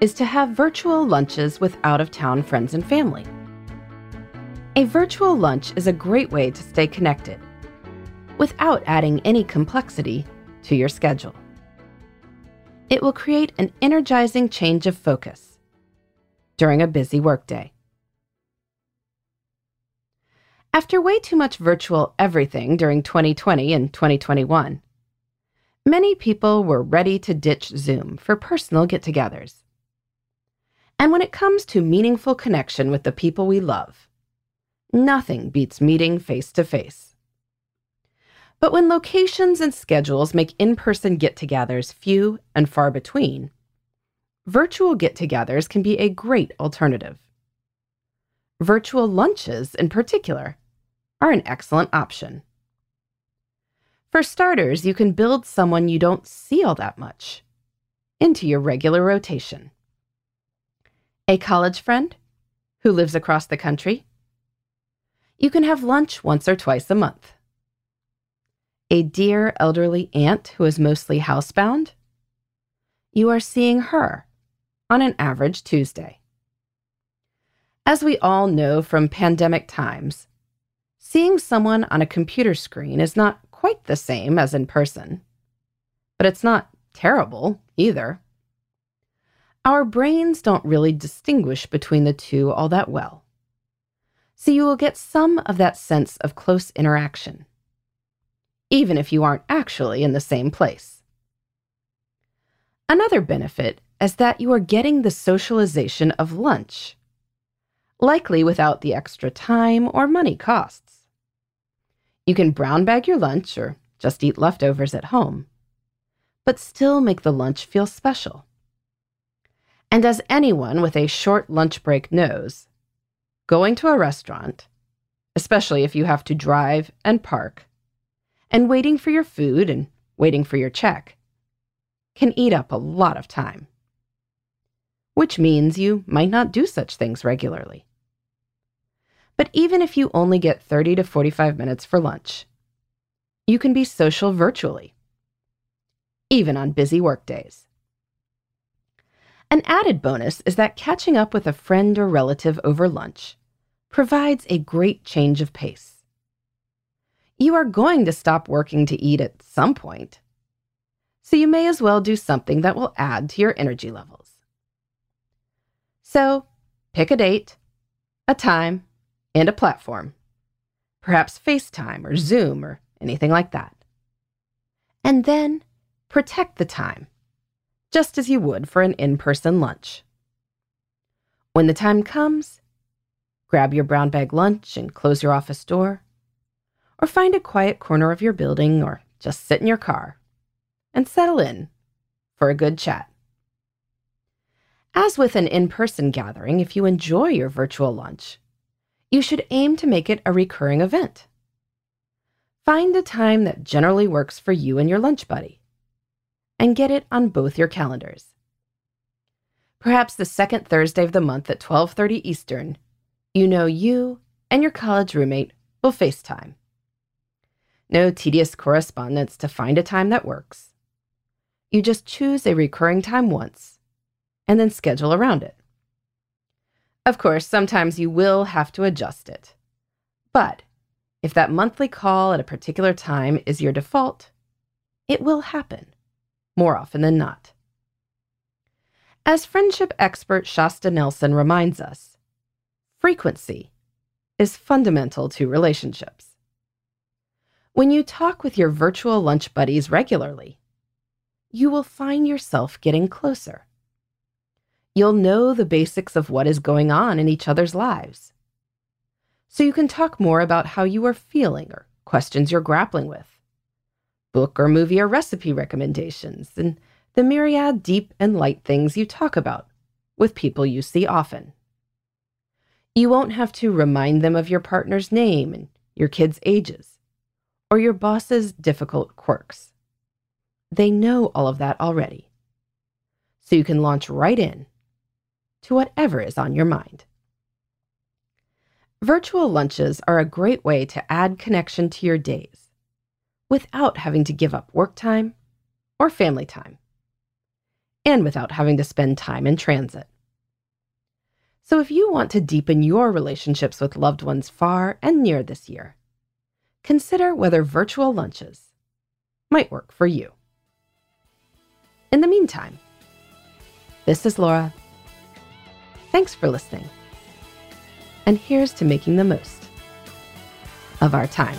is to have virtual lunches with out of town friends and family. A virtual lunch is a great way to stay connected without adding any complexity to your schedule. It will create an energizing change of focus during a busy workday. After way too much virtual everything during 2020 and 2021, many people were ready to ditch Zoom for personal get togethers. And when it comes to meaningful connection with the people we love, nothing beats meeting face to face. But when locations and schedules make in person get togethers few and far between, virtual get togethers can be a great alternative. Virtual lunches, in particular, are an excellent option. For starters, you can build someone you don't see all that much into your regular rotation. A college friend who lives across the country? You can have lunch once or twice a month a dear elderly aunt who is mostly housebound, you are seeing her on an average Tuesday. As we all know from pandemic times, seeing someone on a computer screen is not quite the same as in person, but it's not terrible either. Our brains don't really distinguish between the two all that well, so you will get some of that sense of close interaction even if you aren't actually in the same place. Another benefit is that you are getting the socialization of lunch, likely without the extra time or money costs. You can brown bag your lunch or just eat leftovers at home, but still make the lunch feel special. And as anyone with a short lunch break knows, going to a restaurant, especially if you have to drive and park, and waiting for your food and waiting for your check can eat up a lot of time, which means you might not do such things regularly. But even if you only get 30 to 45 minutes for lunch, you can be social virtually, even on busy workdays. An added bonus is that catching up with a friend or relative over lunch provides a great change of pace you are going to stop working to eat at some point. So you may as well do something that will add to your energy levels. So pick a date, a time, and a platform. Perhaps FaceTime or Zoom or anything like that. And then protect the time, just as you would for an in person lunch. When the time comes, grab your brown bag lunch and close your office door or find a quiet corner of your building, or just sit in your car and settle in for a good chat. As with an in person gathering, if you enjoy your virtual lunch, you should aim to make it a recurring event. Find a time that generally works for you and your lunch buddy, and get it on both your calendars. Perhaps the second Thursday of the month at 12:30 Eastern, you know you and your college roommate will FaceTime. No tedious correspondence to find a time that works. You just choose a recurring time once and then schedule around it. Of course, sometimes you will have to adjust it. But if that monthly call at a particular time is your default, it will happen more often than not. As friendship expert Shasta Nelson reminds us, frequency is fundamental to relationships. When you talk with your virtual lunch buddies regularly, you will find yourself getting closer. You'll know the basics of what is going on in each other's lives. So you can talk more about how you are feeling or questions you're grappling with, book or movie or recipe recommendations, and the myriad deep and light things you talk about with people you see often. You won't have to remind them of your partner's name and your kids' ages or your boss's difficult quirks. They know all of that already. So you can launch right in to whatever is on your mind. Virtual lunches are a great way to add connection to your days without having to give up work time or family time, and without having to spend time in transit. So, if you want to deepen your relationships with loved ones far and near this year, consider whether virtual lunches might work for you. In the meantime, this is Laura. Thanks for listening. And here's to making the most of our time.